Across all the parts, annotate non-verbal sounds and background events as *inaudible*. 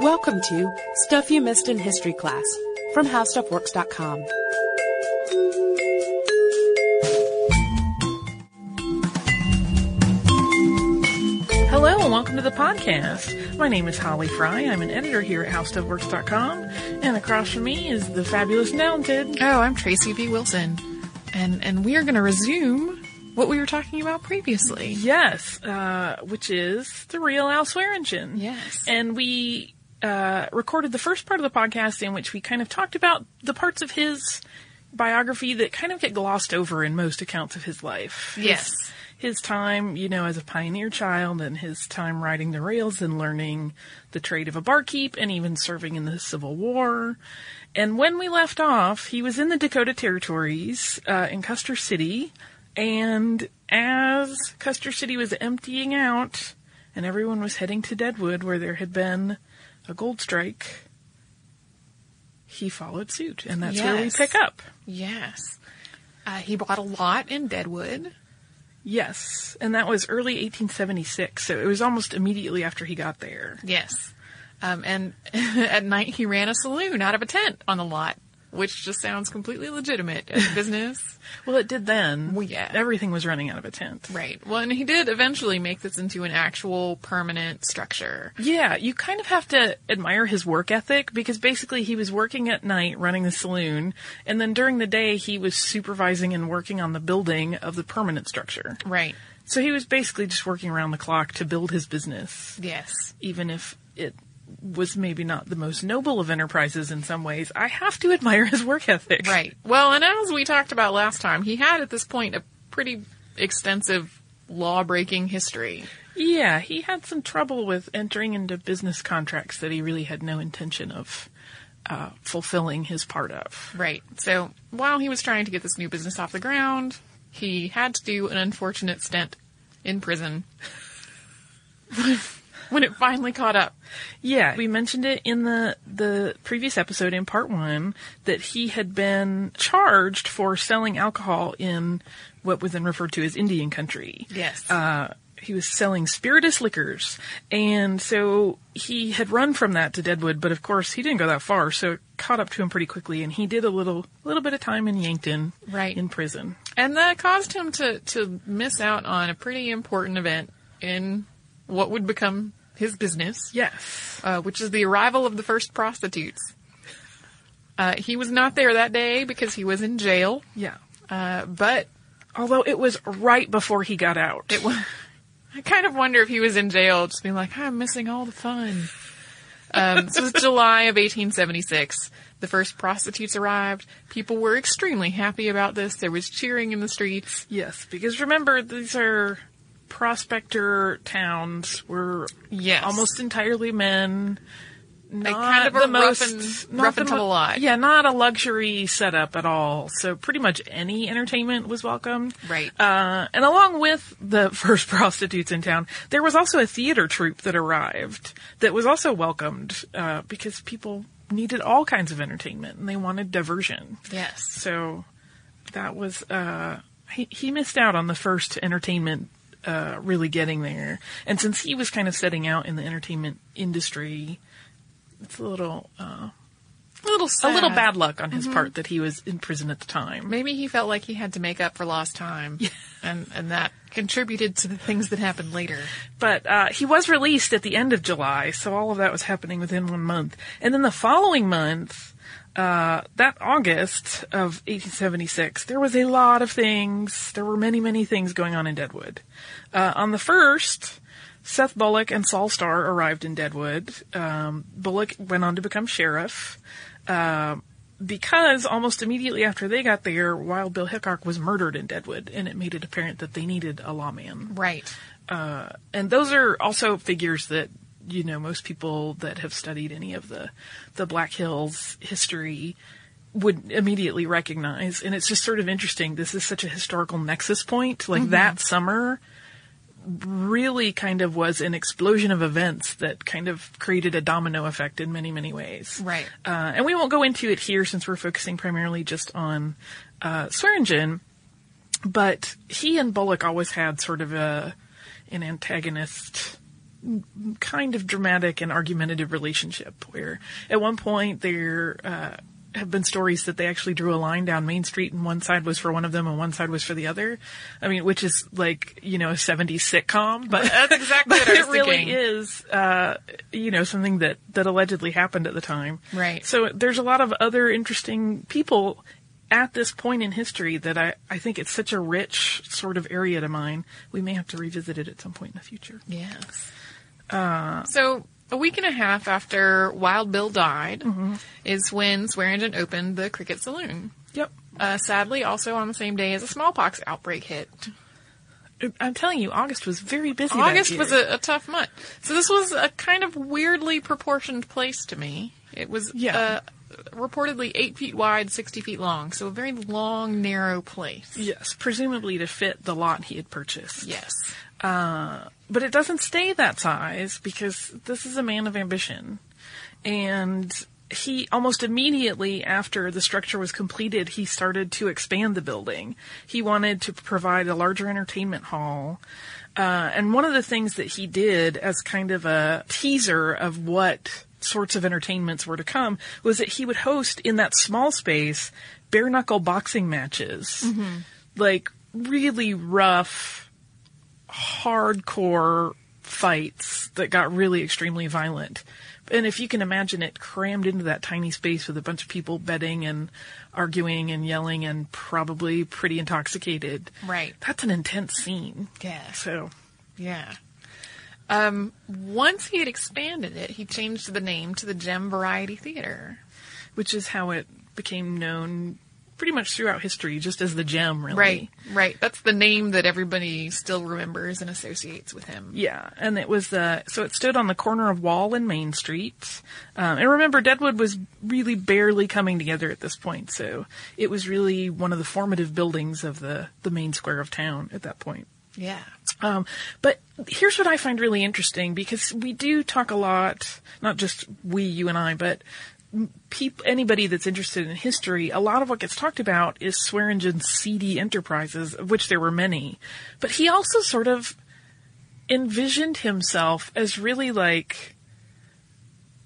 Welcome to Stuff You Missed in History class from HowStuffWorks.com. Hello and welcome to the podcast. My name is Holly Fry. I'm an editor here at HowStuffWorks.com, and across from me is the fabulous talented. Oh, I'm Tracy V. Wilson. And and we are going to resume what we were talking about previously. Yes, uh, which is the real Al Swearingen. Yes. And we uh, recorded the first part of the podcast in which we kind of talked about the parts of his biography that kind of get glossed over in most accounts of his life. His- Yes. His time, you know, as a pioneer child and his time riding the rails and learning the trade of a barkeep and even serving in the Civil War. And when we left off, he was in the Dakota Territories, uh, in Custer City. And as Custer City was emptying out and everyone was heading to Deadwood where there had been a gold strike, he followed suit. And that's where we pick up. Yes. Uh, he bought a lot in Deadwood. Yes. And that was early 1876. So it was almost immediately after he got there. Yes. Um, and *laughs* at night he ran a saloon out of a tent on the lot, which just sounds completely legitimate as *laughs* a business. Well, it did then. Well, yeah. Everything was running out of a tent. right. Well, and he did eventually make this into an actual permanent structure. Yeah, you kind of have to admire his work ethic because basically he was working at night running the saloon, and then during the day he was supervising and working on the building of the permanent structure. Right. So he was basically just working around the clock to build his business, Yes. even if it was maybe not the most noble of enterprises in some ways. I have to admire his work ethic. Right. Well, and as we talked about last time, he had at this point a pretty extensive law breaking history. Yeah, he had some trouble with entering into business contracts that he really had no intention of uh, fulfilling his part of. Right. So while he was trying to get this new business off the ground, he had to do an unfortunate stint in prison *laughs* when it finally caught up. Yeah, we mentioned it in the the previous episode in part one that he had been charged for selling alcohol in what was then referred to as Indian country. Yes. Uh, he was selling spirituous liquors, and so he had run from that to Deadwood. But of course, he didn't go that far, so it caught up to him pretty quickly, and he did a little little bit of time in Yankton, Right. in prison. And that caused him to, to miss out on a pretty important event in what would become his business. Yes. uh, which is the arrival of the first prostitutes. Uh, he was not there that day because he was in jail, Yeah. uh, but Although it was right before he got out. It was. *laughs* I kind of wonder if he was in jail, just being like, "I'm missing all the fun." Um, so it's July of 1876. The first prostitutes arrived. People were extremely happy about this. There was cheering in the streets. Yes, because remember, these are prospector towns. Were Yes. almost entirely men. Not kind of the rough most, and- not rough the and tumble mo- life. Yeah, not a luxury setup at all. So pretty much any entertainment was welcome. Right. Uh, and along with the *laughs* first prostitutes in town, there was also a theater troupe that arrived that was also welcomed uh, because people needed all kinds of entertainment and they wanted diversion. Yes. So that was uh he he missed out on the first entertainment uh really getting there. And since he was kind of setting out in the entertainment industry, it's a little uh A little a little bad luck on his part that he was in prison at the time. Maybe he felt like he had to make up for lost time. And, and that contributed to the things that happened later. But uh, he was released at the end of July, so all of that was happening within one month. And then the following month, uh, that August of 1876, there was a lot of things. There were many, many things going on in Deadwood. Uh, on the first, Seth Bullock and Sol Star arrived in Deadwood. Um, Bullock went on to become sheriff. Uh, because almost immediately after they got there, Wild Bill Hickok was murdered in Deadwood, and it made it apparent that they needed a lawman Right. uh, and those are also figures that you know most people that have studied any of the the Black Hills history would immediately recognize. And it's just sort of interesting. This is such a historical nexus point. Like that summer really kind of was an explosion of events that kind of created a domino effect in many, many ways. Right. Uh, and we won't go into it here since we're focusing primarily just on uh, Swearingen. But he and Bullock always had sort of a an antagonist kind of dramatic and argumentative relationship where at one point there uh, have been stories that they actually drew a line down Main Street and one side was for one of them and one side was for the other. I mean, which is like, you know, a 70s sitcom, but *laughs* That's exactly but what it really is, uh, you know, something that, that allegedly happened at the time. Right. So there's a lot of other interesting people at this point in history that I, I think it's such a rich sort of area to mine. We may have to revisit it at some point in the future. Yes. So a week and a half after Wild Bill died is when Swearingen opened the Cricket Saloon. Yep. Uh, sadly, also on the same day as a smallpox outbreak hit. I'm telling you, August was very busy. that August was a, a tough month. So this was a kind of weirdly proportioned place to me. It was Yeah. uh, reportedly eight feet wide, 60 feet long. So a very long, narrow place. yes, presumably to fit the lot he had purchased. Yes. But it doesn't stay that size because this is a man of ambition. And he almost immediately after the structure was completed, he started to expand the building. He wanted to provide a larger entertainment hall. Uh, and one of the things that he did as kind of a teaser of what sorts of entertainments were to come was that he would host in that small space bare knuckle boxing matches. Like really rough, hardcore fights that got really extremely violent. And if you can imagine it crammed into that tiny space with a bunch of people betting and arguing and yelling and probably pretty intoxicated. Right. That's an intense scene. Yeah. So, Yeah. Um, once he had expanded it, he changed the name to the Gem Variety Theater. which is how it became known pretty much throughout history, just as the gem, really. Right, right. That's the name that everybody still remembers and associates with him. Yeah, and it was uh, so it stood on the corner of Wall and Main Street. Um, and remember, Deadwood was really barely coming together at this point, so it was really one of the formative buildings of the the main square of town at that point. Yeah. Um, but here's what I find really interesting because we do talk a lot, not just we, you and I, but peop- anybody that's interested in history, a lot of what gets talked about is Swearingen's seedy enterprises, of which there were many. But he also sort of envisioned himself as really like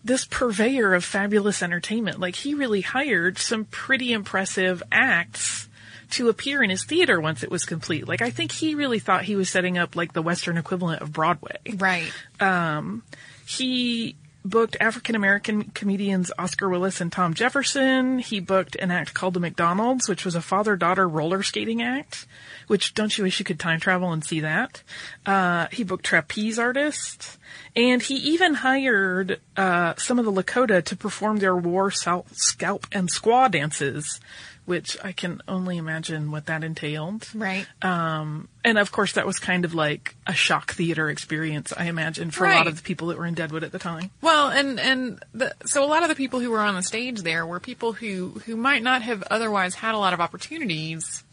this purveyor of fabulous entertainment. Like he really hired some pretty impressive acts to appear in his theater once it was complete. Like I think he really thought he was setting up like the western equivalent of Broadway Right. Um, he booked African American comedians Oscar Willis and Tom Jefferson. He booked an act called The McDonald's, which was a father-daughter roller skating act. Which don't you wish you could time travel and see that? Uh, he booked trapeze artists, and he even hired uh, some of the Lakota to perform their war scalp and squaw dances, which I can only imagine what that entailed. Right. Um, and of course, that was kind of like a shock theater experience, I imagine, for a lot of the people that were in Deadwood at the time. Well, and and the, so a lot of the people who were on the stage there were people who who might not have otherwise had a lot of opportunities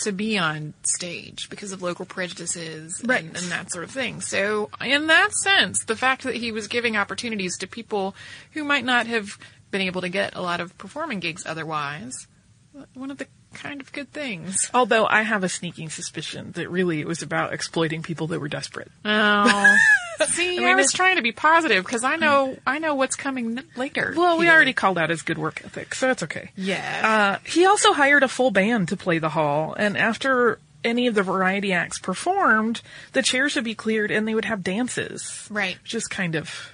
to be on stage because of local prejudices Right. and, and that sort of thing. So, in that sense, the fact that he was giving opportunities to people who might not have been able to get a lot of performing gigs otherwise, one of the kind of good things. Although I have a sneaking suspicion that really it was about exploiting people that were desperate. Oh, *laughs* see, I, mean, was trying to be positive because I know I know what's coming n- later. Well, we here. already called out his good work ethic, so it's okay. Yeah. Uh, he also hired a full band to play the hall, and after any of the variety acts performed, the chairs would be cleared and they would have dances. Right. Which is kind of,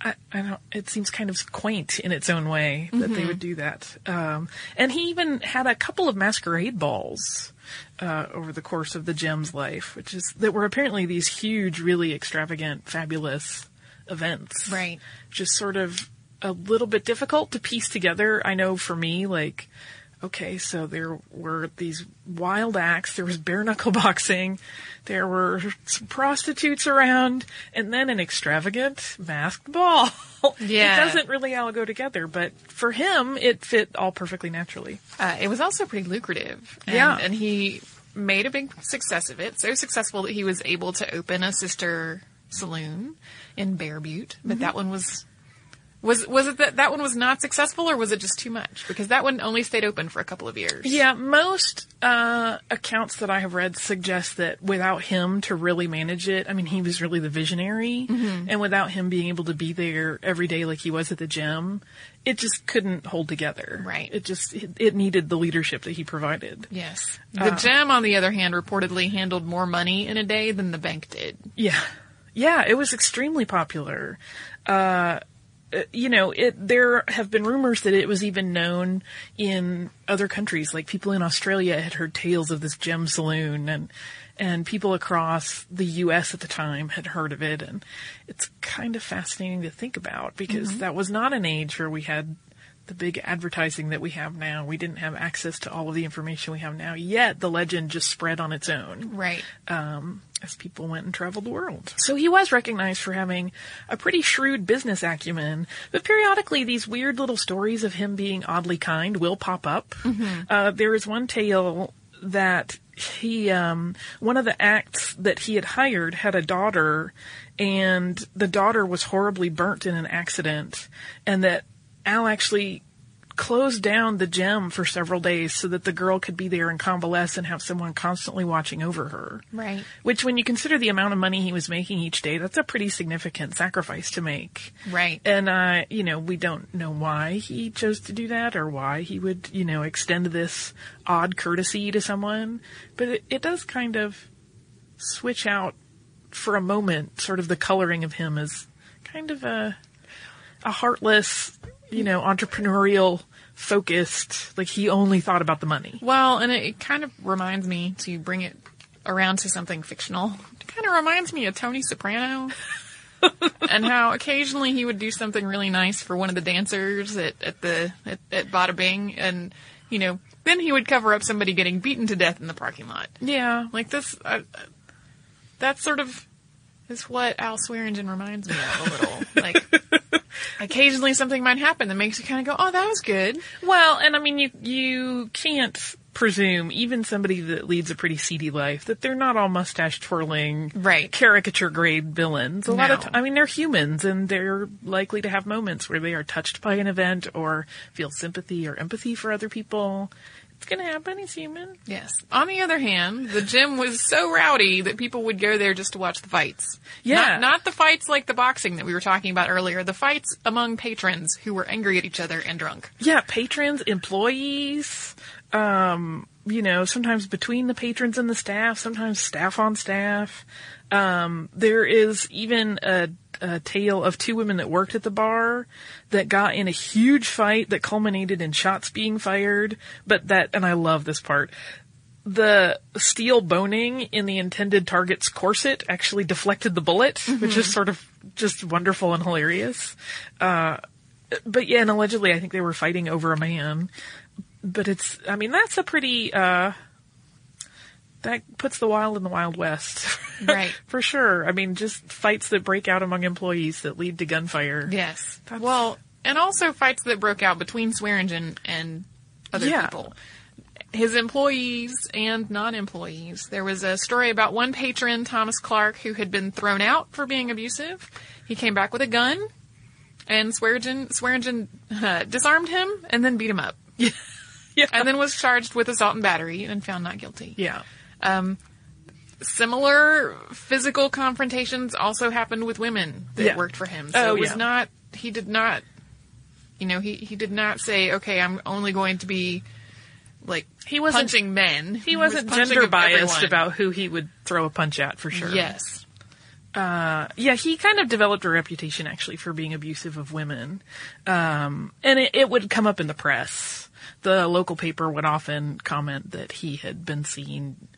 I, I don't, it seems kind of quaint in its own way that they would do that. Um, and he even had a couple of masquerade balls. Uh, over the course of the gem's life, which is that were apparently these huge, really extravagant, fabulous events Right. just sort of a little bit difficult to piece together. I know for me, like, okay, so there were these wild acts, there was bare knuckle *laughs* boxing, there were some prostitutes around, and then an extravagant masked ball. *laughs* Yeah. It doesn't really all go together, but for him, it fit all perfectly naturally. Uh, it was also pretty lucrative. And, Yeah. And he made a big success of it. So successful that he was able to open a sister saloon in Bear Butte. But that one was. Was was it that that one was not successful, or was it just too much? Because that one only stayed open for a couple of years. Yeah, most uh, accounts that I have read suggest that without him to really manage it, I mean, he was really the visionary, and without him being able to be there every day like he was at the gem, it just couldn't hold together. Right. It just it, it needed the leadership that he provided. Yes. The gem, on the other hand, reportedly handled more money in a day than the bank did. Yeah. Yeah, it was extremely popular. Uh, uh, you know, it, there have been rumors that it was even known in other countries. Like people in Australia had heard tales of this gem saloon and, and people across the U.S. at the time had heard of it. And it's kind of fascinating to think about because that was not an age where we had the big advertising that we have now. We didn't have access to all of the information we have now. Yet the legend just spread on its own Right. um, as people went and traveled the world. So he was recognized for having a pretty shrewd business acumen, but periodically these weird little stories of him being oddly kind will pop up. Uh, there is one tale that he, um, one of the acts that he had hired had a daughter, and the daughter was horribly burnt in an accident, and that Al actually closed down the gem for several days so that the girl could be there and convalesce and have someone constantly watching over her. Right. Which, when you consider the amount of money he was making each day, that's a pretty significant sacrifice to make. Right. And, uh, you know, we don't know why he chose to do that or why he would, you know, extend this odd courtesy to someone. But it, it does kind of switch out for a moment, sort of the coloring of him as kind of a, a heartless, you know, entrepreneurial focused, like he only thought about the money. Well, and it, it kind of reminds me to bring it around to something fictional. It kind of reminds me of Tony Soprano. *laughs* and how occasionally he would do something really nice for one of the dancers at, at the at, at Bada Bing, and you know, then he would cover up somebody getting beaten to death in the parking lot. Yeah. Like this, uh, that sort of is what Al Swearingen reminds me of a little. *laughs* like, occasionally something might happen that makes you kind of go, "Oh, that was good." Well, and I mean, you you can't presume even somebody that leads a pretty seedy life that they're not all mustache twirling, Right. caricature grade villains. A lot of, No. t- I mean, they're humans and they're likely to have moments where they are touched by an event or feel sympathy or empathy for other people. It's gonna happen. He's human. Yes. On the other hand, the gem was so rowdy that people would go there just to watch the fights. Yeah. Not, not the fights like the boxing that we were talking about earlier. The fights among patrons who were angry at each other and drunk. Yeah, patrons, employees, um, you know, sometimes between the patrons and the staff, sometimes staff on staff. Um, there is even a, a tale of two women that worked at the bar that got in a huge fight that culminated in shots being fired. But that, and I love this part, the steel boning in the intended target's corset actually deflected the bullet, which is sort of just wonderful and hilarious. Uh, but yeah, and allegedly I think they were fighting over a man. But it's, I mean, that's a pretty, uh, that puts the wild in the wild west. *laughs* Right. For sure. I mean, just fights that break out among employees that lead to gunfire. Yes. That's- Well, and also fights that broke out between Swearingen and other Yeah. people. His employees and non-employees. There was a story about one patron, Thomas Clark, who had been thrown out for being abusive. He came back with a gun, and Swearingen, Swearingen uh, *laughs* disarmed him and then beat him up. *laughs* *laughs* Yeah. And then was charged with assault and battery and found not guilty. Yeah. Um, similar physical confrontations also happened with women that Yeah. worked for him. So Oh, it was yeah. not, he did not, you know, he, he did not say, okay, I'm only going to be like He wasn't- punching men. He wasn't was gender biased everyone. about who he would throw a punch at for sure. Yes. Uh, yeah, he kind of developed a reputation actually for being abusive of women. Um, and it, it would come up in the press. The local paper would often comment that he had been seen,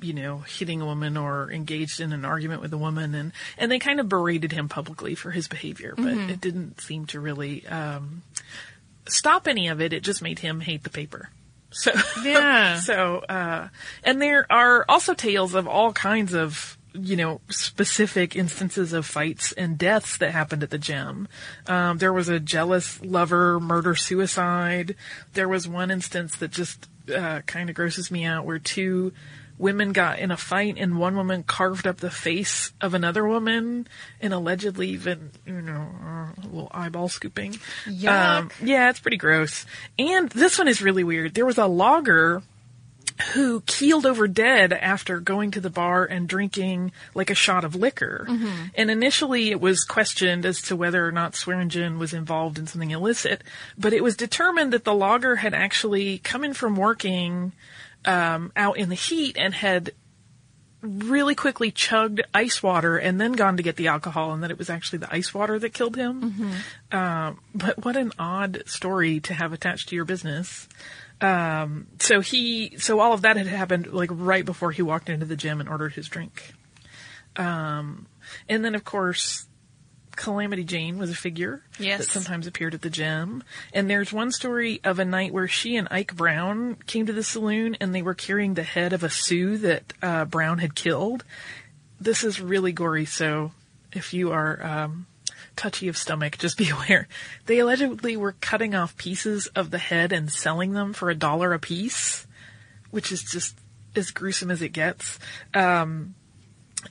you know, hitting a woman or engaged in an argument with a woman and, and they kind of berated him publicly for his behavior, but it didn't seem to really, um, stop any of it. It just made him hate the paper. So, *laughs* Yeah. so, uh, and there are also tales of all kinds of, you know, specific instances of fights and deaths that happened at the gem. Um, there was a jealous lover murder suicide. There was one instance that just, uh, kind of grosses me out where two women got in a fight and one woman carved up the face of another woman and allegedly even, you know, uh, a little eyeball scooping. Um, yeah, it's pretty gross. And this one is really weird. There was a logger who keeled over dead after going to the bar and drinking like a shot of liquor. And initially it was questioned as to whether or not Swearingen was involved in something illicit, but it was determined that the logger had actually come in from working um, out in the heat and had really quickly chugged ice water and then gone to get the alcohol and that it was actually the ice water that killed him. Um, but what an odd story to have attached to your business. Um, so he, so all of that had happened like right before he walked into the gem and ordered his drink. Um, and then of course, Calamity Jane was a figure Yes. that sometimes appeared at the gem. And there's one story of a night where she and Ike Brown came to the saloon and they were carrying the head of a Sioux that uh, Brown had killed. This is really gory, so if you are um, touchy of stomach, just *laughs* be aware. They allegedly were cutting off pieces of the head and selling them for a dollar a piece, which is just as gruesome as it gets. Um,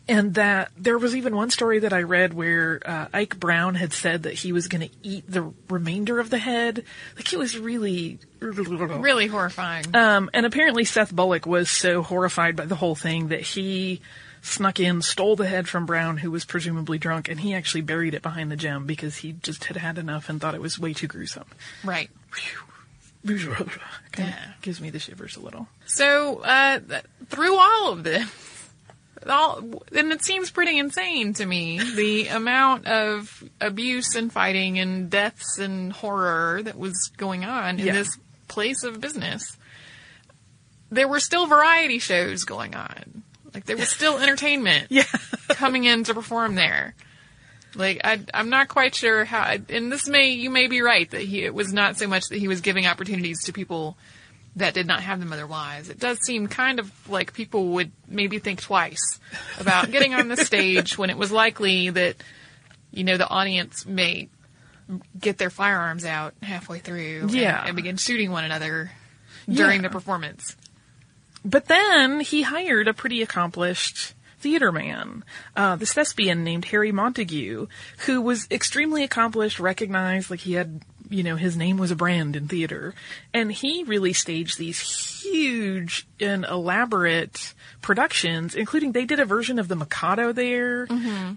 and that there was even one story that I read where uh, Ike Brown had said that he was going to eat the remainder of the head. Like it was really, Really horrifying. um, and apparently Seth Bullock was so horrified by the whole thing that he snuck in, stole the head from Brown, who was presumably drunk, and he actually buried it behind the gem because he just had had enough and thought it was way too gruesome. right. kind of Yeah. gives me the shivers a little. So, uh, through all of this, all, and it seems pretty insane to me, the amount of abuse and fighting and deaths and horror that was going on in Yeah. this place of business. There were still variety shows going on. Like, there was still entertainment *laughs* Yeah. coming in to perform there. Like I, I'm not quite sure how. And this may you may be right that he it was not so much that he was giving opportunities to people that did not have them otherwise. It does seem kind of like people would maybe think twice about getting on the *laughs* stage when it was likely that you know the audience may get their firearms out halfway through and- and, begin shooting one another during Yeah. the performance. But then he hired a pretty accomplished theater man, uh, this thespian named Harry Montague, who was extremely accomplished, recognized, like he had, you know, his name was a brand in theater. And he really staged these huge and elaborate productions, including they did a version of the Mikado there,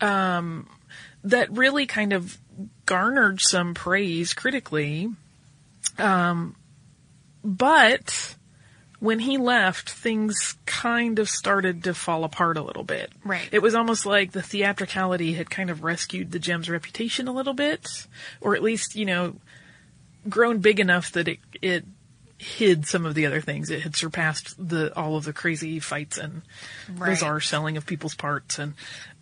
um, that really kind of garnered some praise critically. Um, but when he left, things kind of started to fall apart a little bit. Right. It was almost like the theatricality had kind of rescued the gem's reputation a little bit, or at least, you know, grown big enough that it, it hid some of the other things. It had surpassed the all of the crazy fights and Right. bizarre selling of people's parts and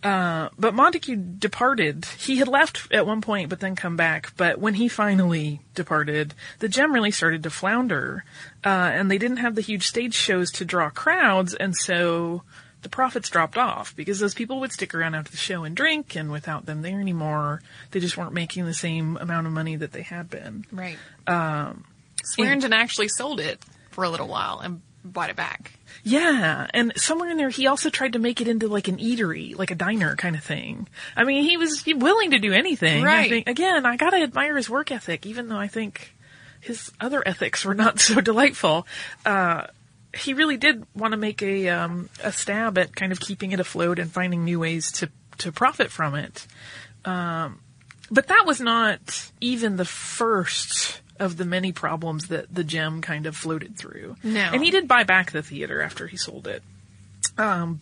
uh but Montague departed. He had left at one point but then come back. But when he finally departed, the gem really started to flounder. Uh and they didn't have the huge stage shows to draw crowds and so the profits dropped off because those people would stick around after the show and drink and without them there anymore, they just weren't making the same amount of money that they had been. Right. Um, Swearingen actually sold it for a little while and bought it back. Yeah, and somewhere in there, he also tried to make it into like an eatery, like a diner kind of thing. I mean, he was willing to do anything. I Right. think, again, I gotta admire his work ethic, even though I think his other ethics were not *laughs* so delightful. Uh, he really did want to make a um, a stab at kind of keeping it afloat and finding new ways to to profit from it. Um, but that was not even the first of the many problems that the gem kind of floated through. No. And he did buy back the theater after he sold it. Um,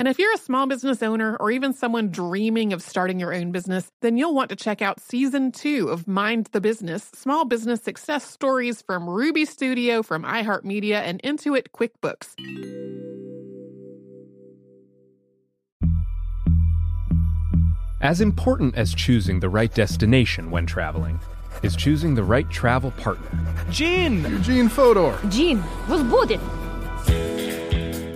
And if you're a small business owner or even someone dreaming of starting your own business, then you'll want to check out season two of Mind the Business Small Business Success Stories from Ruby Studio, from iHeartMedia, and Intuit QuickBooks. As important as choosing the right destination when traveling is choosing the right travel partner. Gene! Eugene Fodor! Gene, was booted!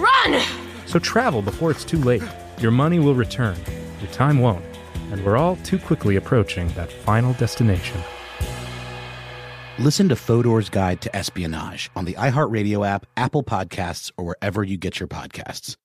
run! So travel before it's too late. Your money will return, your time won't, and we're all too quickly approaching that final destination. Listen to Fodor's Guide to Espionage on the iHeartRadio app, Apple Podcasts, or wherever you get your podcasts.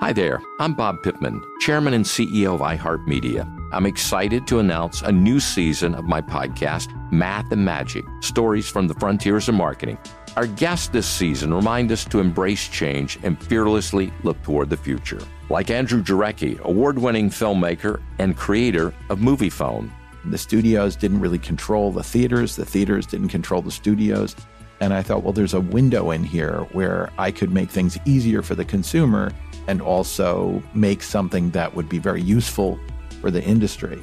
Hi there, I'm Bob Pittman, Chairman and CEO of iHeartMedia. I'm excited to announce a new season of my podcast, Math and Magic Stories from the Frontiers of Marketing. Our guests this season remind us to embrace change and fearlessly look toward the future. Like Andrew Jarecki, award winning filmmaker and creator of Moviefone. The studios didn't really control the theaters, the theaters didn't control the studios. And I thought, well, there's a window in here where I could make things easier for the consumer and also make something that would be very useful for the industry.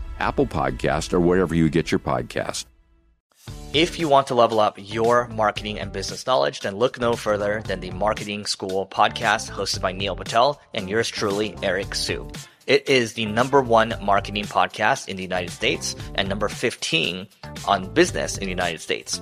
Apple Podcast, or wherever you get your podcast. If you want to level up your marketing and business knowledge, then look no further than the Marketing School podcast hosted by Neil Patel and yours truly, Eric Siu. It is the number one marketing podcast in the United States and number 15 on business in the United States.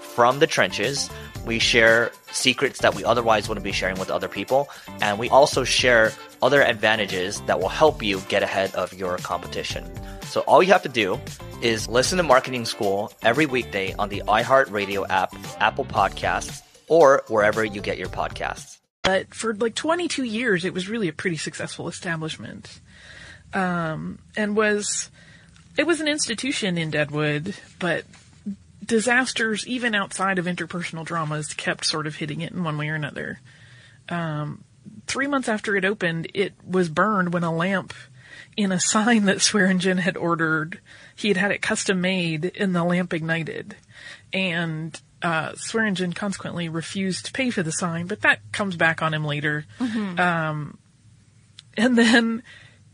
from the trenches. We share secrets that we otherwise wouldn't be sharing with other people. And we also share other advantages that will help you get ahead of your competition. So all you have to do is listen to Marketing School every weekday on the iHeartRadio app, Apple Podcasts, or wherever you get your podcasts. But for like 22 years, it was really a pretty successful establishment, um, and was it was an institution in Deadwood, but disasters, even outside of interpersonal dramas, kept sort of hitting it in one way or another. Um, three months after it opened, it was burned when a lamp in a *laughs* sign that Swearingen had ordered, he had had it custom made and the lamp ignited. And uh, Swearingen consequently refused to pay for the sign, but that comes back on him later. Mhm. Um, and then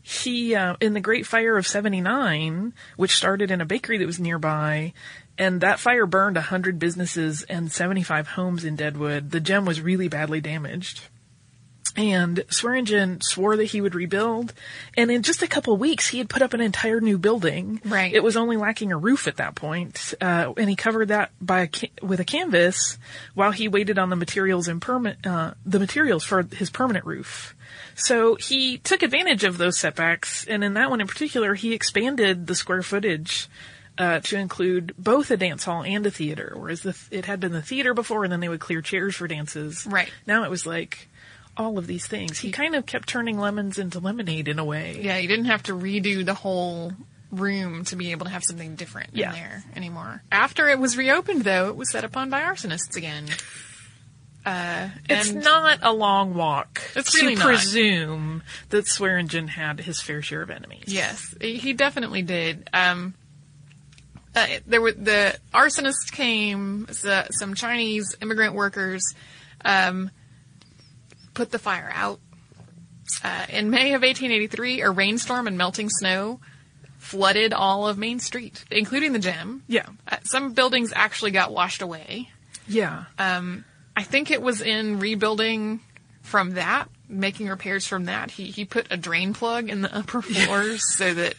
he, uh, in the Great Fire of 79, which started in a bakery that was nearby, and that fire burned 100 businesses and 75 homes in Deadwood, the gem was really badly damaged. And Swearingen swore that he would rebuild, and in just a couple weeks, he had put up an entire new building. Right. It was only lacking a roof at that point, uh, and he covered that by a with a canvas while he waited on the materials and perma- uh, the materials for his permanent roof. So he took advantage of those setbacks, and in that one in particular, he expanded the square footage uh, to include both a dance hall and a theater. Whereas the, it had been the theater before, and then they would clear chairs for dances. Right. Now it was like all of these things. He kind of kept turning lemons into lemonade in a way. Yeah, you didn't have to redo the whole room to be able to have something different Yeah. in there anymore. After it was reopened, though, it was set upon by arsonists again. Uh, It's not a long walk It's to really not. presume that Swearingen had his fair share of enemies. Yes, he definitely did. Um, uh, there were the arsonists came. So, some Chinese immigrant workers um, put the fire out. Uh, in May of 1883, a rainstorm and melting snow flooded all of Main Street, including the gem. Yeah. Uh, some buildings actually got washed away. Yeah. Um, I think it was in rebuilding from that, making repairs from that. He he put a drain plug in the upper floors so that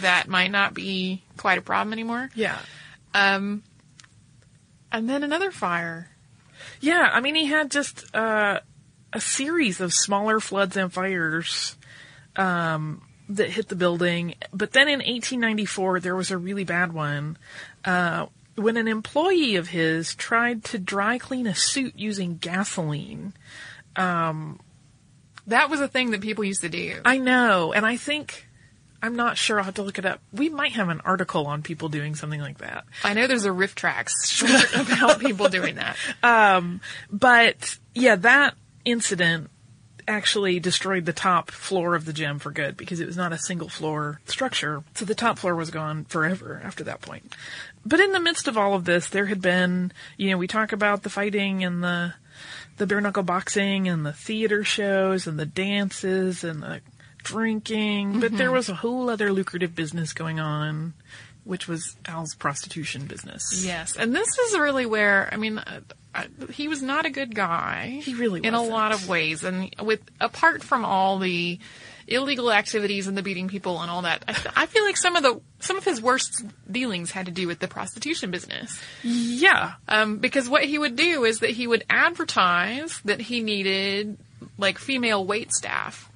that might not be quite a problem anymore. Yeah. Um, and then another fire. Yeah, I mean, he had just uh, a series of smaller floods and fires um, that hit the building. But then in 1894, there was a really bad one uh, when an employee of his tried to dry clean a suit using gasoline. Um, That was a thing that people used to do. I know, and I think. I'm not sure. I'll have to look it up. We might have an article on people doing something like that. I know there's a RiffTrax short *laughs* about people doing that. Um, but yeah, that incident actually destroyed the top floor of the gem for good because it was not a single floor structure. So the top floor was gone forever after that point. But in the midst of all of this, there had been, you know, we talk about the fighting and the, the bare knuckle boxing and the theater shows and the dances and the drinking, but there Mhm. was a whole other lucrative business going on, which was Al's prostitution business. Yes, and this is really where I mean, uh, he was not a good guy. He really in a wasn't. lot of ways, and with apart from all the illegal activities and the beating people and all that, I, th- I feel like some of the some of his worst dealings had to do with the prostitution business. Yeah, um, because what he would do is that he would advertise that he needed like female wait staff.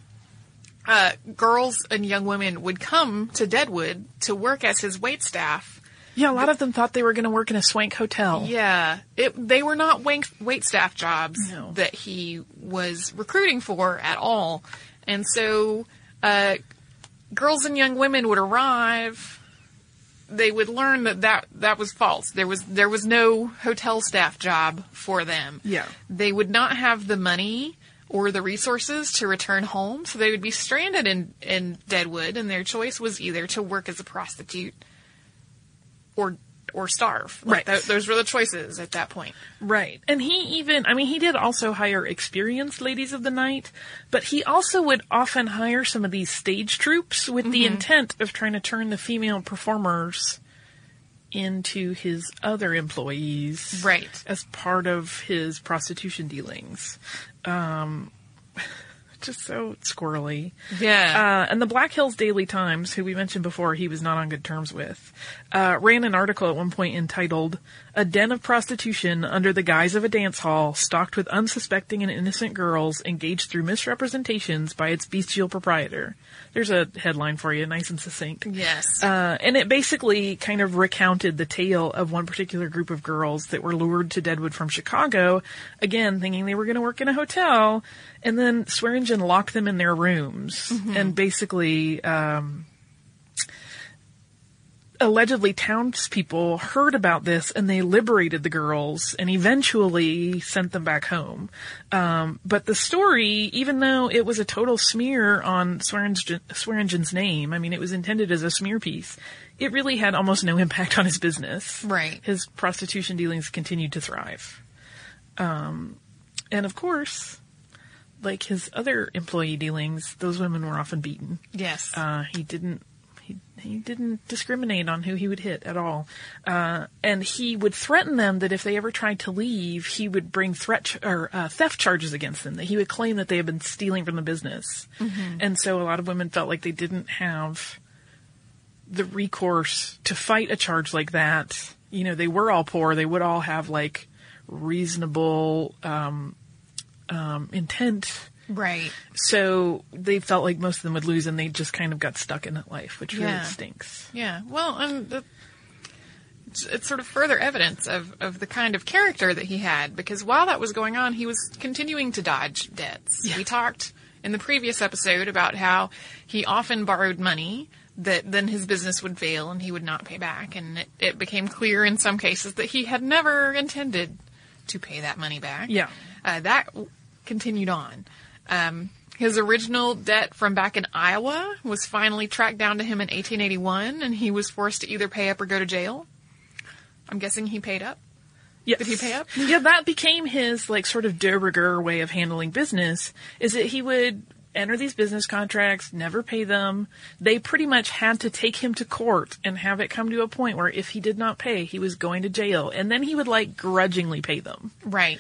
Uh, girls and young women would come to Deadwood to work as his wait staff. Yeah, a lot of them thought they were going to work in a swank hotel. Yeah, it, they were not wait, wait staff jobs that he was recruiting for at all. And so, uh, girls and young women would arrive. They would learn that, that that was false. There was there was no hotel staff job for them. Yeah. They would not have the money or the resources to return home, so they would be stranded in in Deadwood, and their choice was either to work as a prostitute or or starve. Like, Right. th- those were the choices at that point. Right. And he even, I mean, he did also hire experienced ladies of the night, but he also would often hire some of these stage troupes with the Mhm. intent of trying to turn the female performers into his other employees. Right. As part of his prostitution dealings. Um, *laughs* just so squirrely. Yeah. Uh, and the Black Hills Daily Times, who we mentioned before he was not on good terms with, uh, ran an article at one point entitled A Den of Prostitution Under the Guise of a Dance Hall Stocked with Unsuspecting and Innocent Girls Engaged Through Misrepresentations by its Bestial Proprietor. There's a headline for you, nice and succinct. Yes. Uh, and it basically kind of recounted the tale of one particular group of girls that were lured to Deadwood from Chicago, again, thinking they were going to work in a hotel, and then Swearingen locked them in their rooms Mhm. and basically, um, allegedly townspeople heard about this and they liberated the girls and eventually sent them back home. Um, but the story, even though it was a total smear on Swearingen, Swearingen's name, I mean, it was intended as a smear piece, it really had almost no impact on his business. Right. His prostitution dealings continued to thrive. Um, and of course, like his other employee dealings, those women were often beaten. Yes. Uh, he didn't. He, he didn't discriminate on who he would hit at all, uh, and he would threaten them that if they ever tried to leave, he would bring threat ch- or uh, theft charges against them. That he would claim that they had been stealing from the business, Mhm. and so a lot of women felt like they didn't have the recourse to fight a charge like that. You know, they were all poor. They would all have like reasonable um, um, intent. Right. So they felt like most of them would lose, and they just kind of got stuck in that life, which really stinks. Yeah. Well, and the, it's, it's sort of further evidence of, of the kind of character that he had because while that was going on, he was continuing to dodge debts. We talked in the previous episode about how he often borrowed money that then his business would fail and he would not pay back. And it, it became clear in some cases that he had never intended to pay that money back. Yeah. Uh, that w- continued on. Um, his original debt from back in Iowa was finally tracked down to him in 1881, and he was forced to either pay up or go to jail. I'm guessing he paid up. Yes. Did he pay up? Yeah, that became his like sort of de rigueur way of handling business. Is that he would enter these business contracts, never pay them. They pretty much had to take him to court and have it come to a point where if he did not pay, he was going to jail, and then he would like grudgingly pay them. Right.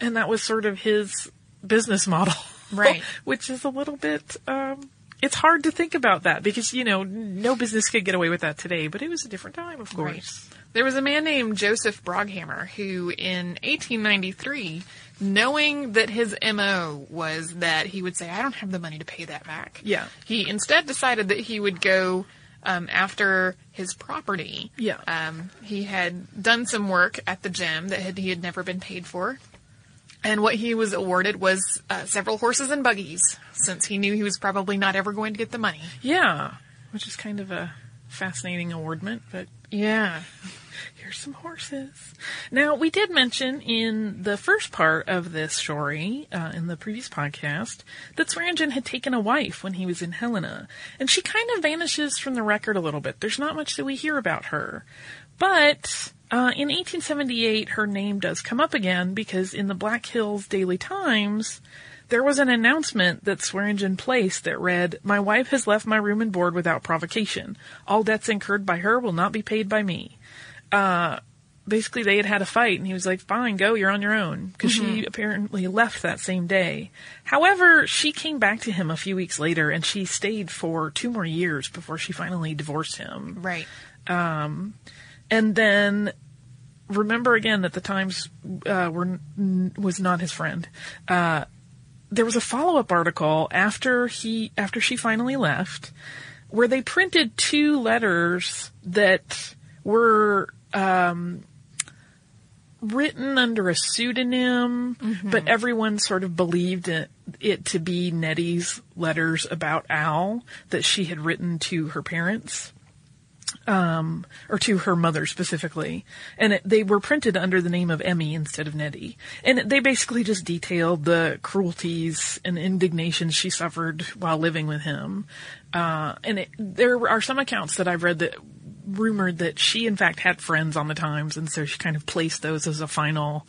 And that was sort of his business model. *laughs* Right. *laughs* Which is a little bit, um, it's hard to think about that because, you know, no business could get away with that today, but it was a different time, of course. Right. There was a man named Joseph Broghammer who, in 1893, knowing that his MO was that he would say, I don't have the money to pay that back. Yeah. He instead decided that he would go um, after his property. Yeah. Um, he had done some work at the gem that had, he had never been paid for. And what he was awarded was uh, several horses and buggies, since he knew he was probably not ever going to get the money. Yeah. Which is kind of a fascinating awardment, but Yeah. *laughs* here's some horses. Now, we did mention in the first part of this story, uh, in the previous podcast, that Swearingen had taken a wife when he was in Helena, and she kind of vanishes from the record a little bit. There's not much that we hear about her. But, uh, in 1878, her name does come up again because in the Black Hills Daily Times, there was an announcement that Swearingen placed that read, My wife has left my room and board without provocation. All debts incurred by her will not be paid by me. Uh, basically they had had a fight and he was like, fine, go, you're on your own. Because she Mhm. apparently left that same day. However, she came back to him a few weeks later and she stayed for two more years before she finally divorced him. Right. Um, and then remember again that the Times uh, were n- was not his friend. Uh, there was a follow up article after he after she finally left, where they printed two letters that were um, written under a pseudonym, but everyone sort of believed it, it to be Nettie's letters about Al that she had written to her parents um, or to her mother specifically, and it, they were printed under the name of Emmy instead of Nettie, and they basically just detailed the cruelties and indignations she suffered while living with him. Uh, and it, there are some accounts that I've read that rumored that she, in fact, had friends on the Times, and so she kind of placed those as a final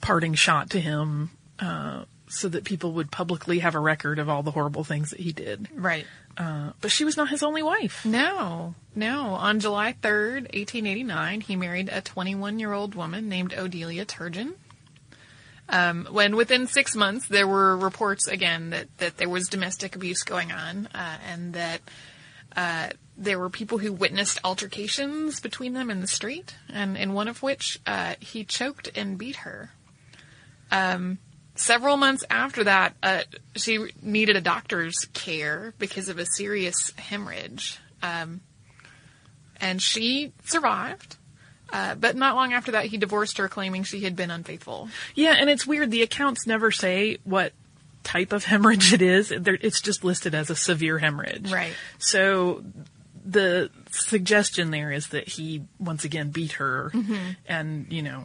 parting shot to him, uh, so that people would publicly have a record of all the horrible things that he did. Right. Uh, but she was not his only wife. No, no. On July 3rd, 1889, he married a 21 year old woman named Odelia Turgeon. Um, when within six months, there were reports again that, that there was domestic abuse going on, uh, and that uh, there were people who witnessed altercations between them in the street, and in one of which uh, he choked and beat her. Um, several months after that, uh, she needed a doctor's care because of a serious hemorrhage. Um, and she survived. Uh, but not long after that, he divorced her, claiming she had been unfaithful. Yeah, and it's weird. The accounts never say what type of hemorrhage it is. It's just listed as a severe hemorrhage. Right. So the suggestion there is that he once again beat her Mhm. and, you know,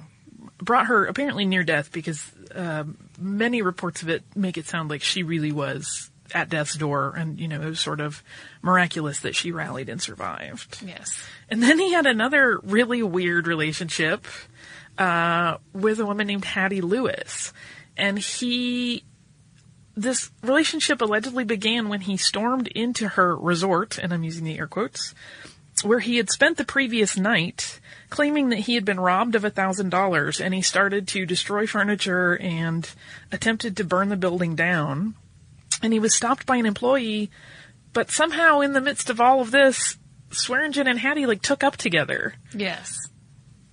brought her apparently near death because um, many reports of it make it sound like she really was at death's door and, you know, it was sort of miraculous that she rallied and survived. Yes. And then he had another really weird relationship uh, with a woman named Hattie Lewis. And he, this relationship allegedly began when he stormed into her resort, and I'm using the air quotes, where he had spent the previous night claiming that he had been robbed of a thousand dollars and he started to destroy furniture and attempted to burn the building down. And he was stopped by an employee, but somehow in the midst of all of this, Swearingen and Hattie like took up together. Yes.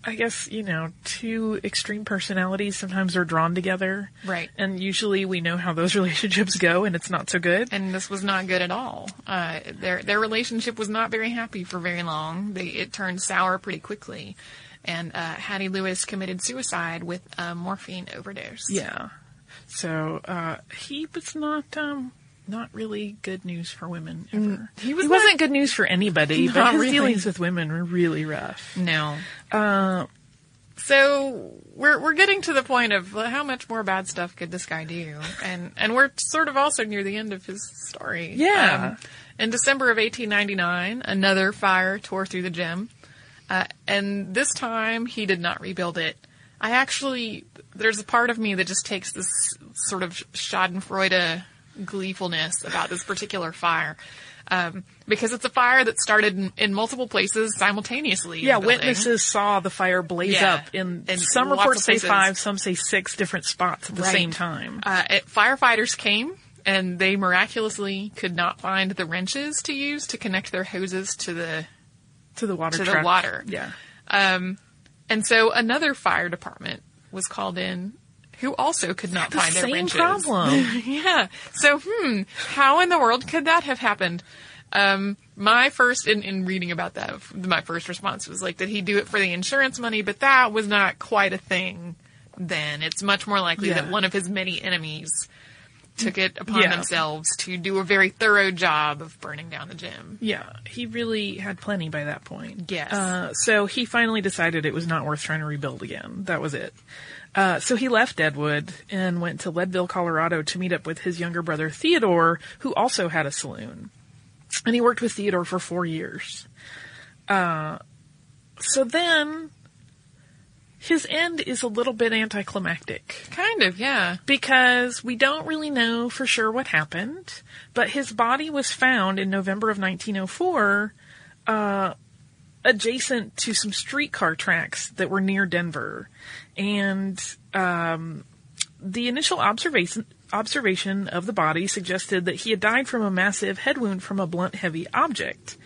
I guess, you know, two extreme personalities sometimes are drawn together. Right. And usually we know how those *laughs* relationships go and it's not so good. And this was not good at all. Uh, their their relationship was not very happy for very long. They, it turned sour pretty quickly, and uh, Hattie Lewis committed suicide with a morphine overdose. Yeah. So, uh, he was not, um, not really good news for women ever. he was wasn't good news for anybody, *laughs* but Not his really. dealings with women were really rough. No. Uh, So we're we're getting to the point of well, how much more bad stuff could this guy do, and and we're sort of also near the end of his story. Yeah. Um, in December of 1899, another fire tore through the gem, uh, and this time he did not rebuild it. I actually, there's a part of me that just takes this sort of Schadenfreude gleefulness about this particular fire. Um, because it's a fire that started in, in multiple places simultaneously. yeah, witnesses saw the fire blaze Yeah. up in, In some reports say five, some say six different spots at the Right. same time. Uh, it, firefighters came and they miraculously could not find the wrenches to use to connect their hoses to the to the water to the water. Yeah. Um, and so another fire department was called in, who also could not The find their same wrenches. problem. *laughs* yeah. So, hmm, how in the world could that have happened? Um, my first, in, in reading about that, my first response was like, did he do it for the insurance money? But that was not quite a thing then. It's much more likely Yeah. that one of his many enemies took it upon Yeah. themselves to do a very thorough job of burning down the gem. Yeah, he really had plenty by that point. Yes. Uh, so he finally decided it was not worth trying to rebuild again. That was it. Uh, so he left Deadwood and went to Leadville, Colorado to meet up with his younger brother Theodore, who also had a saloon. And he worked with Theodore for four years. Uh, so then his end is a little bit anticlimactic. Kind of, yeah. Because we don't really know for sure what happened, but his body was found in November of 1904, uh, adjacent to some streetcar tracks that were near Denver. And, um, the initial observation, observation of the body suggested that he had died from a massive head wound from a blunt heavy object.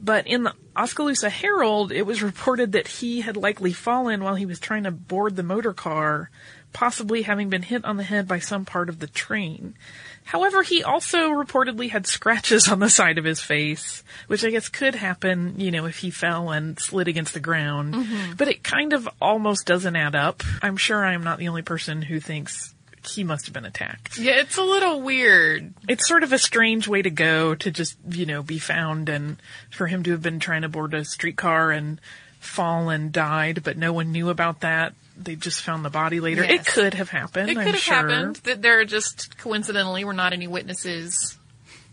But in the Oskaloosa Herald, it was reported that he had likely fallen while he was trying to board the motor car, possibly having been hit on the head by some part of the train. However, he also reportedly had scratches on the side of his face, which I guess could happen, you know, if he fell and slid against the ground. Mhm. But it kind of almost doesn't add up. I'm sure I'm not the only person who thinks he must have been attacked. Yeah, it's a little weird. It's sort of a strange way to go to just, you know, be found and for him to have been trying to board a streetcar and fall and died, but no one knew about that. They just found the body later. It could have happened. It I'm could have sure. happened that there just coincidentally were not any witnesses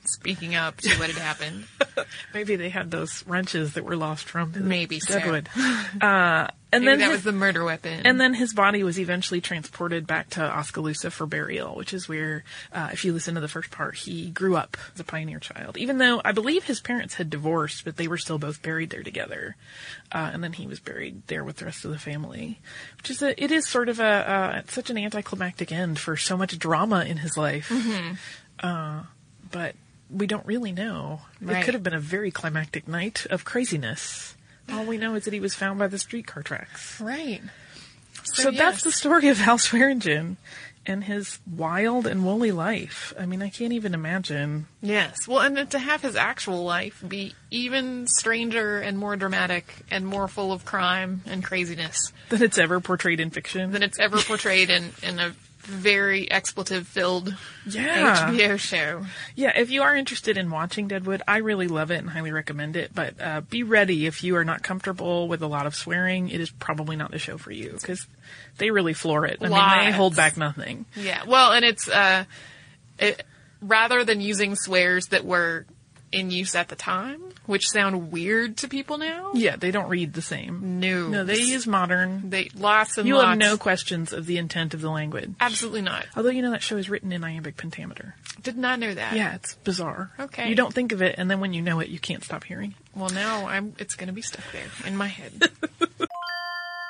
speaking up to what had happened. *laughs* Maybe they had those wrenches that were lost from Maybe so. *laughs* Uh, and Maybe then that his- was the murder weapon. And then his body was eventually transported back to Oskaloosa for burial, which is where, uh, if you listen to the first part, he grew up as a pioneer child. Even though I believe his parents had divorced, but they were still both buried there together. Uh, and then he was buried there with the rest of the family, which is a, it is sort of a, uh, such an anticlimactic end for so much drama in his life. Mhm. Uh, but we don't really know. It could have been a very climactic night of craziness. All we know is that he was found by the streetcar tracks. Right. So, that's the story of *laughs* Al Swearingen and his wild and woolly life. I mean, I can't even imagine. Yes. Well, and to have his actual life be even stranger and more dramatic and more full of crime and craziness than it's ever portrayed in fiction. than it's ever portrayed in, in a very expletive filled Yeah. HBO show. Yeah, if you are interested in watching Deadwood, I really love it and highly recommend it. But uh, be ready if you are not comfortable with a lot of swearing. It is probably not the show for you because they really floor it. I mean, they hold back nothing. Yeah. Well, and it's uh, it, rather than using swears that were in use at the time, which sound weird to people now. Yeah, they don't read the same. No. No, they use modern. They lots and you lots. have no questions of the intent of the language. Absolutely not. Although you know that show is written in iambic pentameter. Did not know that. Yeah, it's bizarre. Okay. You don't think of it, and then when you know it, you can't stop hearing. Well, now I'm. It's going to be stuck there in my head. *laughs*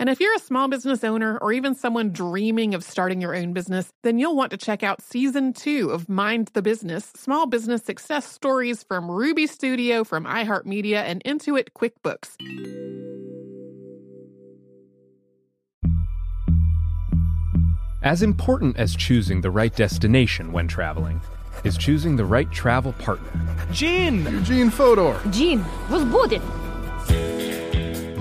And if you're a small business owner or even someone dreaming of starting your own business, then you'll want to check out season two of Mind the Business Small Business Success Stories from Ruby Studio, from iHeartMedia, and Intuit QuickBooks. As important as choosing the right destination when traveling is choosing the right travel partner. Gin! Eugene Fodor. Gene, was booted.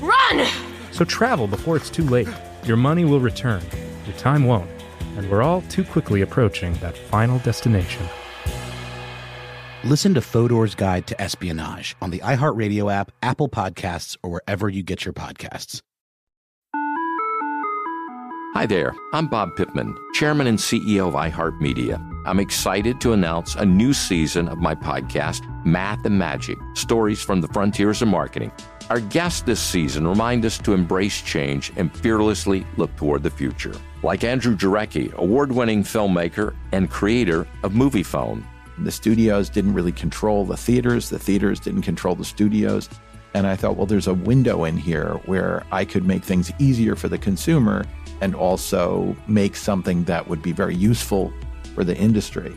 run! So travel before it's too late. Your money will return, your time won't, and we're all too quickly approaching that final destination. Listen to Fodor's Guide to Espionage on the iHeartRadio app, Apple Podcasts, or wherever you get your podcasts. Hi there, I'm Bob Pittman, Chairman and CEO of iHeartMedia. I'm excited to announce a new season of my podcast, Math and Magic Stories from the Frontiers of Marketing. Our guests this season remind us to embrace change and fearlessly look toward the future. Like Andrew Jarecki, award winning filmmaker and creator of Moviefone. The studios didn't really control the theaters, the theaters didn't control the studios. And I thought, well, there's a window in here where I could make things easier for the consumer and also make something that would be very useful for the industry.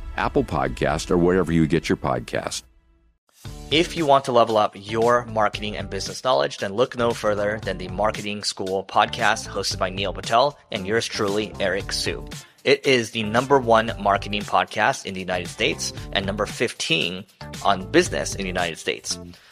Apple Podcast, or wherever you get your podcast. If you want to level up your marketing and business knowledge, then look no further than the Marketing School podcast hosted by Neil Patel and yours truly, Eric Siu. It is the number one marketing podcast in the United States and number 15 on business in the United States.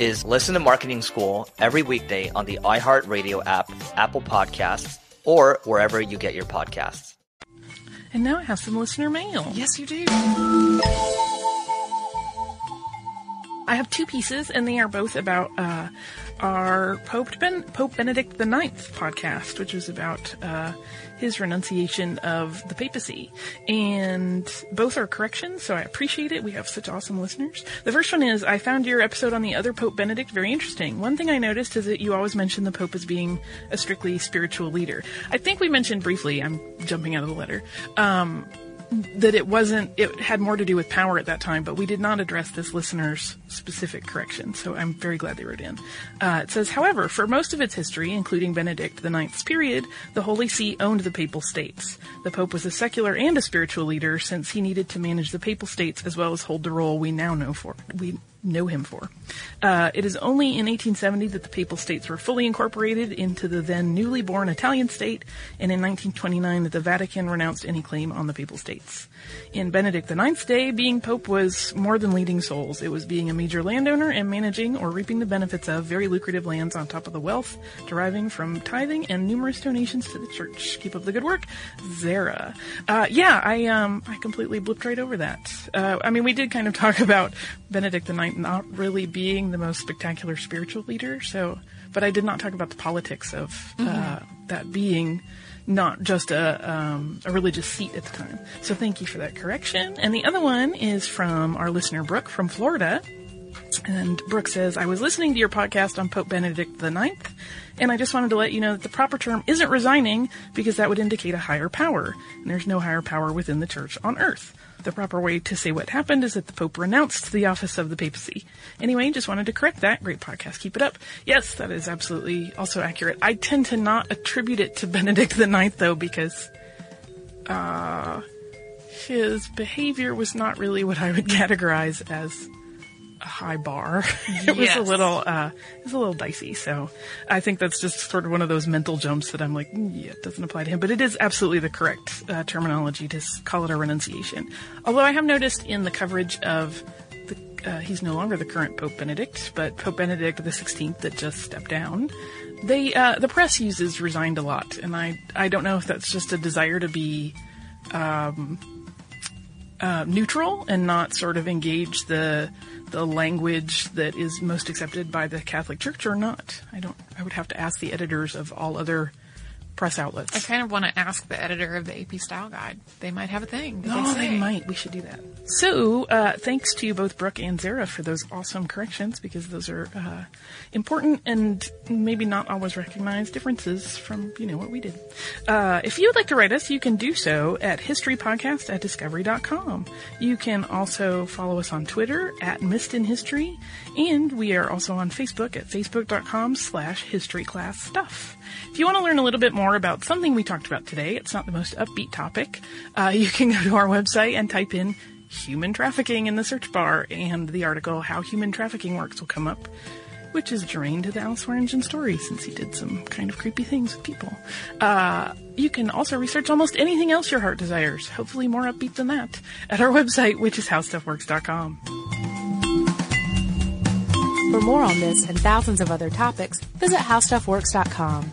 is listen to Marketing School every weekday on the iHeartRadio app, Apple Podcasts, or wherever you get your podcasts. And now I have some listener mail. Yes, you do. I have two pieces, and they are both about uh, our Pope, ben- Pope Benedict IX podcast, which was about uh, his renunciation of the papacy. And both are corrections, so I appreciate it. We have such awesome listeners. The first one is I found your episode on the other Pope Benedict very interesting. One thing I noticed is that you always mention the Pope as being a strictly spiritual leader. I think we mentioned briefly, I'm jumping out of the letter, um, that it wasn't it had more to do with power at that time but we did not address this listener's specific correction so i'm very glad they wrote in uh, it says however for most of its history including benedict IX's period the holy see owned the papal states the pope was a secular and a spiritual leader since he needed to manage the papal states as well as hold the role we now know for we know him for. Uh, it is only in 1870 that the Papal States were fully incorporated into the then newly born Italian state, and in 1929 that the Vatican renounced any claim on the Papal States. In Benedict IX's day, being Pope was more than leading souls. It was being a major landowner and managing or reaping the benefits of very lucrative lands on top of the wealth deriving from tithing and numerous donations to the church. Keep up the good work, Zara. Uh, yeah, I um, I completely blipped right over that. Uh, I mean, we did kind of talk *laughs* about Benedict IX not really being the most spectacular spiritual leader, so, but I did not talk about the politics of Mhm. that being not just a, um, a religious seat at the time. So thank you for that correction. And the other one is from our listener Brooke from Florida. And Brooke says, I was listening to your podcast on Pope Benedict IX, and I just wanted to let you know that the proper term isn't resigning because that would indicate a higher power, and there's no higher power within the church on earth. The proper way to say what happened is that the Pope renounced the office of the papacy. Anyway, just wanted to correct that. Great podcast. Keep it up. Yes, that is absolutely also accurate. I tend to not attribute it to Benedict IX though because, uh, his behavior was not really what I would *laughs* categorize as high bar. *laughs* it was a little, uh, it was a little dicey. So I think that's just sort of one of those mental jumps that I'm like, "Mm, yeah, it doesn't apply to him. But it is absolutely the correct uh, terminology to call it a renunciation. Although I have noticed in the coverage of the, uh, he's no longer the current Pope Benedict, but Pope Benedict the 16th that just stepped down. They, uh, the press uses resigned a lot, and I, I don't know if that's just a desire to be, um, uh, neutral and not sort of engage the the language that is most accepted by the Catholic Church or not. I don't. I would have to ask the editors of all other press outlets. I kind of want to ask the editor of the AP Style Guide. They might have a thing. that Oh, they might. We should do that. So, uh, thanks to both Brooke and Zara for those awesome corrections because those are uh, important and maybe not always recognized differences from you know what we did. Uh, if you would like to write us, you can do so at historypodcast at discovery.com. You can also follow us on Twitter at Missed in History, and we are also on Facebook at facebook.com slash historyclassstuff. If you want to learn a little bit more about something we talked about today, it's not the most upbeat topic, uh, you can *laughs* go to our website and type in human trafficking in the search bar, and the article How Human Trafficking Works will come up, which is germane to the Al Swearingen story since he did some kind of creepy things with people. Uh, you can also research almost anything else your heart desires, hopefully more upbeat than that, at our website, which is howstuffworks.com. For more on this and thousands of other topics, visit howstuffworks.com.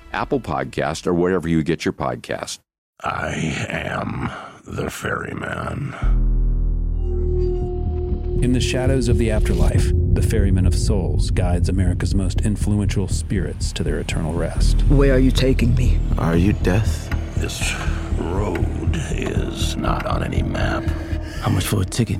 Apple Podcast, or wherever you get your podcast. I am the ferryman. In the shadows of the afterlife, the Ferryman of Souls guides America's most influential spirits to their eternal rest. Where are you taking me? Are you death? This road is not on any map. How much for a ticket?